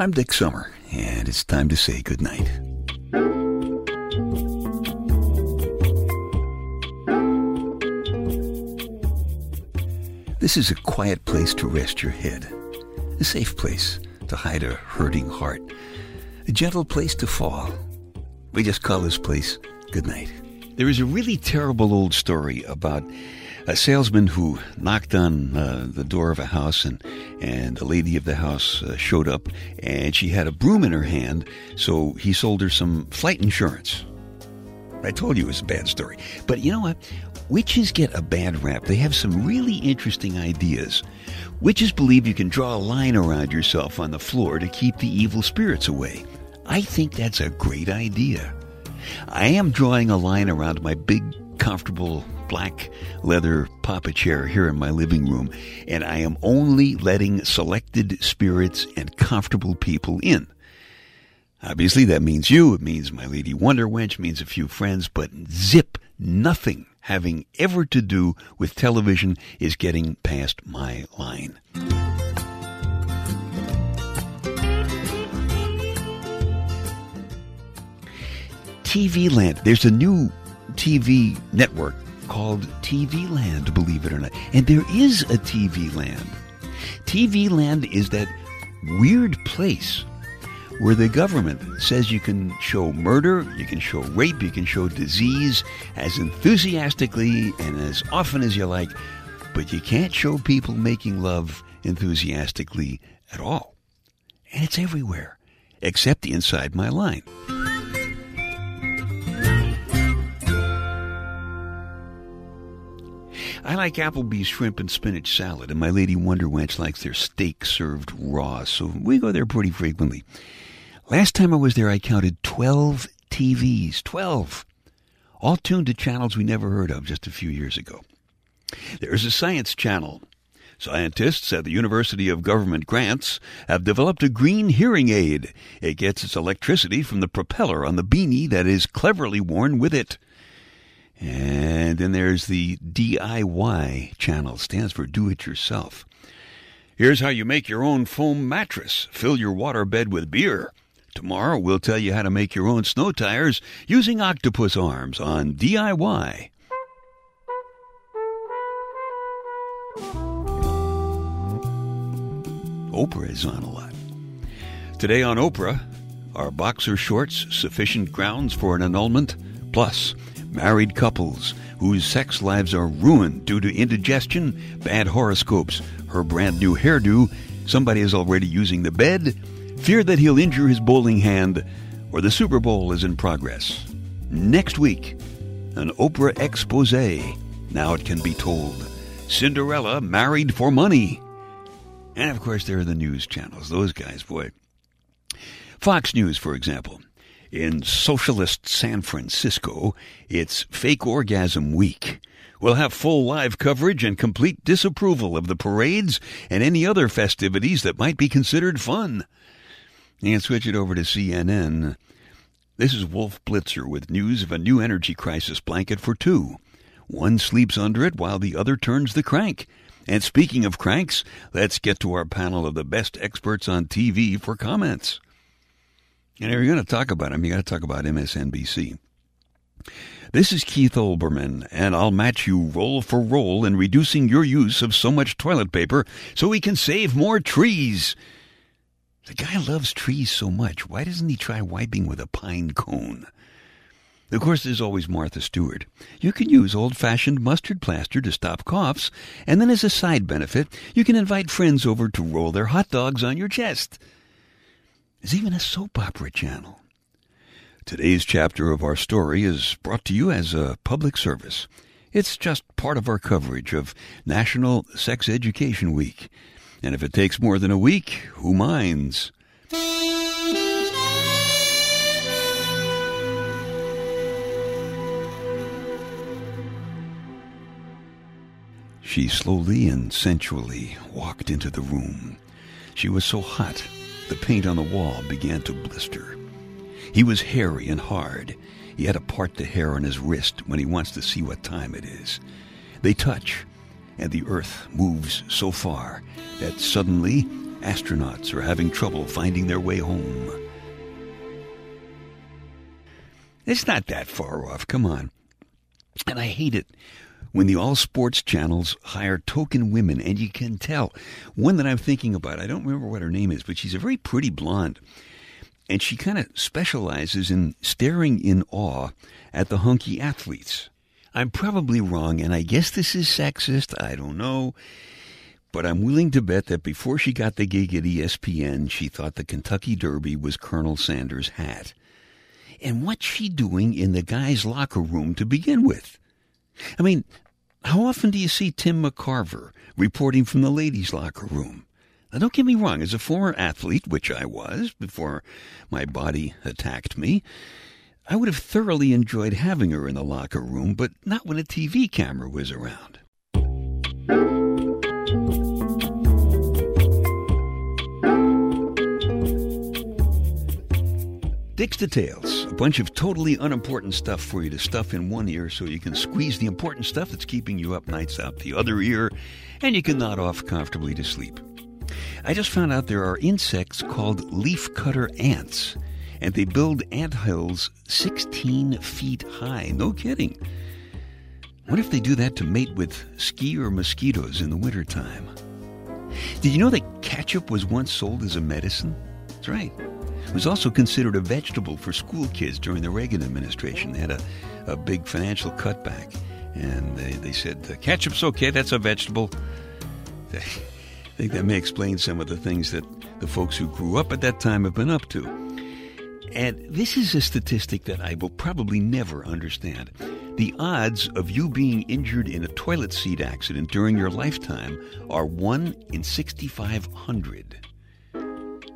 I'm Dick Summer, and it's time to say goodnight. This is a quiet place to rest your head, a safe place to hide a hurting heart, a gentle place to fall. We just call this place goodnight. There is a really terrible old story about a salesman who knocked on uh, the door of a house and and the lady of the house uh, showed up and she had a broom in her hand so he sold her some flight insurance. I told you it was a bad story. But you know what? Witches get a bad rap. They have some really interesting ideas. Witches believe you can draw a line around yourself on the floor to keep the evil spirits away. I think that's a great idea. I am drawing a line around my big comfortable black leather papa chair here in my living room, and I am only letting selected spirits and comfortable people in. Obviously, that means you, it means my Lady Wonder Wench, means a few friends, but zip, nothing having ever to do with television is getting past my line. TV Land. There's a new TV network called TV Land, believe it or not. And there is a TV Land. TV Land is that weird place where the government says you can show murder, you can show rape, you can show disease as enthusiastically and as often as you like, but you can't show people making love enthusiastically at all. And it's everywhere, except inside my line. I like Applebee's shrimp and spinach salad, and my Lady Wonder Wench likes their steak served raw, so we go there pretty frequently. Last time I was there, I counted 12 TVs. 12! All tuned to channels we never heard of just a few years ago. There's a science channel. Scientists at the University of Government Grants have developed a green hearing aid. It gets its electricity from the propeller on the beanie that is cleverly worn with it. And then there's the DIY channel, stands for do it yourself. Here's how you make your own foam mattress. Fill your waterbed with beer. Tomorrow we'll tell you how to make your own snow tires using octopus arms on DIY. Oprah is on a lot. Today on Oprah, are boxer shorts sufficient grounds for an annulment? Plus, married couples whose sex lives are ruined due to indigestion, bad horoscopes, her brand new hairdo, somebody is already using the bed, fear that he'll injure his bowling hand, or the Super Bowl is in progress. Next week, an Oprah expose. Now it can be told. Cinderella married for money. And of course, there are the news channels. Those guys, boy. Fox News, for example. In socialist San Francisco, it's Fake Orgasm Week. We'll have full live coverage and complete disapproval of the parades and any other festivities that might be considered fun. And switch it over to CNN. This is Wolf Blitzer with news of a new energy crisis blanket for two. One sleeps under it while the other turns the crank. And speaking of cranks, let's get to our panel of the best experts on TV for comments. And if you're going to talk about him, you got to talk about MSNBC. This is Keith Olbermann, and I'll match you roll for roll in reducing your use of so much toilet paper so we can save more trees. The guy loves trees so much. Why doesn't he try wiping with a pine cone? Of course, there's always Martha Stewart. You can use old fashioned mustard plaster to stop coughs, and then as a side benefit, you can invite friends over to roll their hot dogs on your chest. There's even a soap opera channel. Today's chapter of our story is brought to you as a public service. It's just part of our coverage of National Sex Education Week. And if it takes more than a week, who minds? She slowly and sensually walked into the room. She was so hot the paint on the wall began to blister. He was hairy and hard. He had a part the hair on his wrist when he wants to see what time it is. They touch, and the earth moves so far that suddenly astronauts are having trouble finding their way home. It's not that far off, come on. And I hate it when the all sports channels hire token women, and you can tell. One that I'm thinking about, I don't remember what her name is, but she's a very pretty blonde. And she kind of specializes in staring in awe at the hunky athletes. I'm probably wrong, and I guess this is sexist, I don't know. But I'm willing to bet that before she got the gig at ESPN, she thought the Kentucky Derby was Colonel Sanders' hat. And what's she doing in the guys' locker room to begin with? I mean, how often do you see Tim McCarver reporting from the ladies' locker room? Now, don't get me wrong, as a former athlete, which I was before my body attacked me, I would have thoroughly enjoyed having her in the locker room, but not when a TV camera was around. Dick's Details, a bunch of totally unimportant stuff for you to stuff in one ear so you can squeeze the important stuff that's keeping you up nights out the other ear, and you can nod off comfortably to sleep. I just found out there are insects called leafcutter ants, and they build ant hills 16 feet high. No kidding. What if they do that to mate with ski or mosquitoes in the wintertime? Did you know that ketchup was once sold as a medicine? That's right. It was also considered a vegetable for school kids during the Reagan administration. They had a, a big financial cutback. And they, they said, ketchup's okay, that's a vegetable. I think that may explain some of the things that the folks who grew up at that time have been up to. And this is a statistic that I will probably never understand. The odds of you being injured in a toilet seat accident during your lifetime are 1 in 6,500.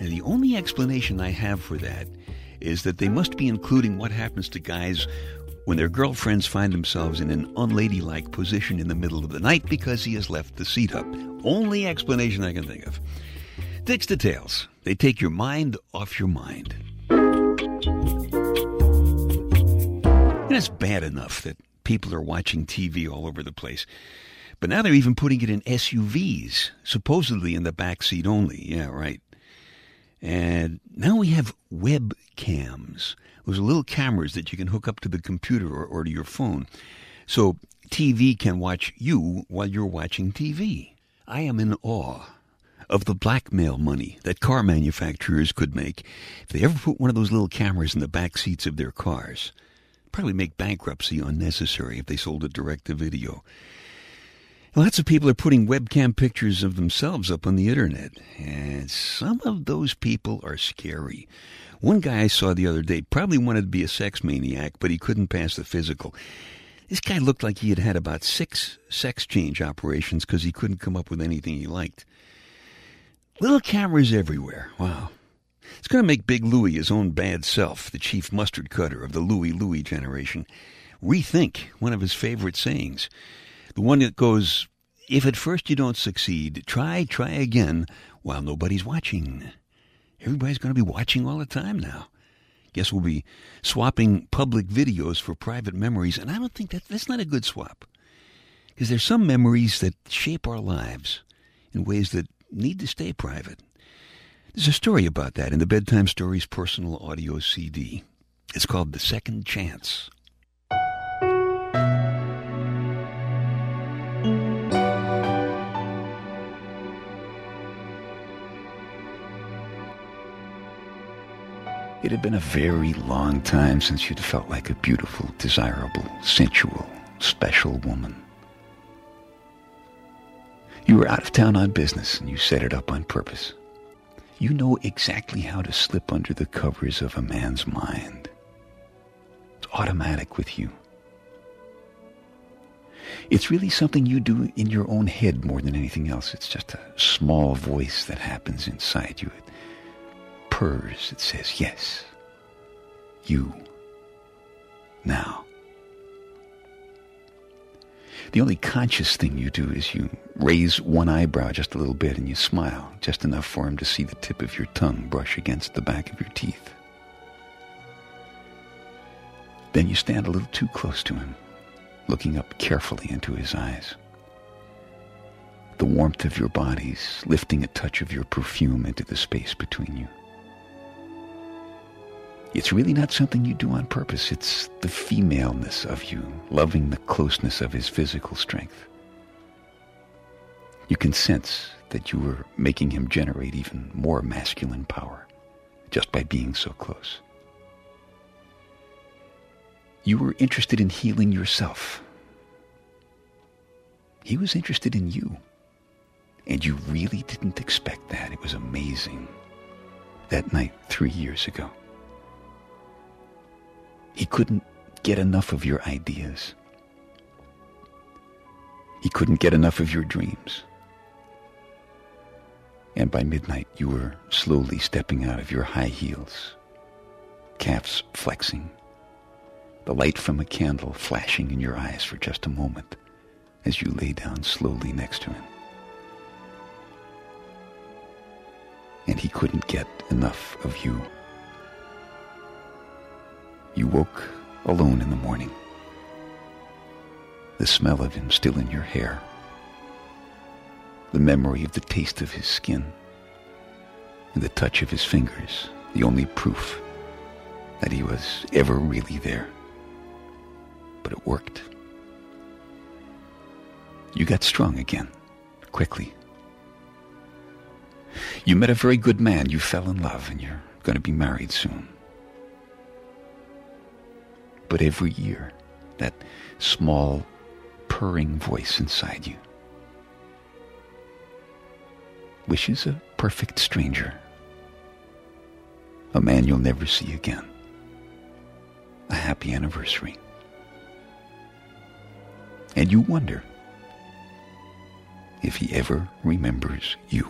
And the only explanation I have for that is that they must be including what happens to guys when their girlfriends find themselves in an unladylike position in the middle of the night because he has left the seat up. Only explanation I can think of. Dick's Details. They take your mind off your mind. And it's bad enough that people are watching TV all over the place. But now they're even putting it in SUVs, supposedly in the back seat only. Yeah, right. And now we have webcams. Those are little cameras that you can hook up to the computer or, or to your phone. So TV can watch you while you're watching TV. I am in awe of the blackmail money that car manufacturers could make if they ever put one of those little cameras in the back seats of their cars. Probably make bankruptcy unnecessary if they sold it direct to video. Lots of people are putting webcam pictures of themselves up on the internet, and some of those people are scary. One guy I saw the other day probably wanted to be a sex maniac, but he couldn't pass the physical. This guy looked like he had had about six sex change operations because he couldn't come up with anything he liked. Little cameras everywhere. Wow. It's going to make Big Louie, his own bad self, the chief mustard cutter of the Louie Louie generation, rethink one of his favorite sayings. The one that goes, if at first you don't succeed, try, try again while nobody's watching. Everybody's going to be watching all the time now. Guess we'll be swapping public videos for private memories, and I don't think that that's not a good swap. Because there's some memories that shape our lives in ways that need to stay private. There's a story about that in the Bedtime Stories personal audio CD. It's called The Second Chance. It had been a very long time since you'd felt like a beautiful, desirable, sensual, special woman. You were out of town on business and you set it up on purpose. You know exactly how to slip under the covers of a man's mind. It's automatic with you. It's really something you do in your own head more than anything else. It's just a small voice that happens inside you. It purrs. It says, yes, you, now. The only conscious thing you do is you raise one eyebrow just a little bit and you smile, just enough for him to see the tip of your tongue brush against the back of your teeth. Then you stand a little too close to him, looking up carefully into his eyes. the warmth of your bodies lifting a touch of your perfume into the space between you. It's really not something you do on purpose. It's the femaleness of you, loving the closeness of his physical strength. You can sense that you were making him generate even more masculine power just by being so close. You were interested in healing yourself. He was interested in you. And you really didn't expect that. It was amazing. That night, three years ago. He couldn't get enough of your ideas. He couldn't get enough of your dreams. And by midnight, you were slowly stepping out of your high heels, calves flexing, the light from a candle flashing in your eyes for just a moment as you lay down slowly next to him. And he couldn't get enough of you. You woke alone in the morning, the smell of him still in your hair the memory of the taste of his skin and the touch of his fingers, the only proof that he was ever really there. But it worked. You got strong again, quickly. You met a very good man, you fell in love, and you're going to be married soon. But every year, that small, purring voice inside you wishes a perfect stranger, a man you'll never see again, a happy anniversary. And you wonder if he ever remembers you.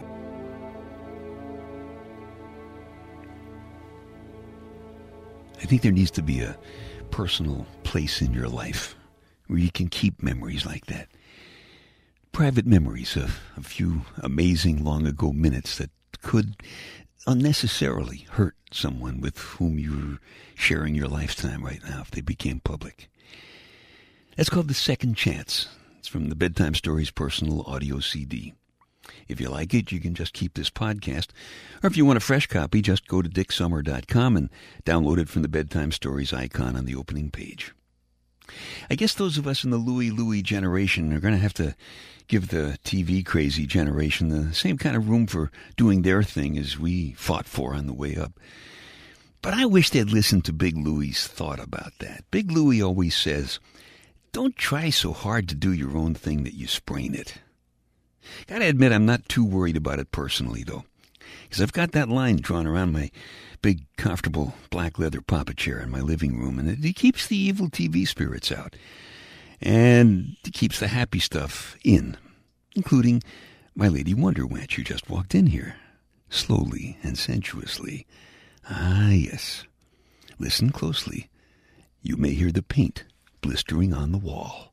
I think there needs to be a personal place in your life where you can keep memories like that private memories of a few amazing long ago minutes that could unnecessarily hurt someone with whom you're sharing your lifetime right now if they became public. That's called the second chance. It's from the Bedtime Stories personal audio CD. If you like it, you can just keep this podcast. Or if you want a fresh copy, just go to dicksummer.com and download it from the Bedtime Stories icon on the opening page. I guess those of us in the Louie Louie generation are going to have to give the TV crazy generation the same kind of room for doing their thing as we fought for on the way up. But I wish they'd listen to Big Louie's thought about that. Big Louie always says, don't try so hard to do your own thing that you sprain it. Gotta admit, I'm not too worried about it personally, though, because I've got that line drawn around my big, comfortable black leather papa chair in my living room, and it keeps the evil TV spirits out and it keeps the happy stuff in, including my Lady Wonder Wench who just walked in here, slowly and sensuously. Ah, yes. Listen closely. You may hear the paint blistering on the wall.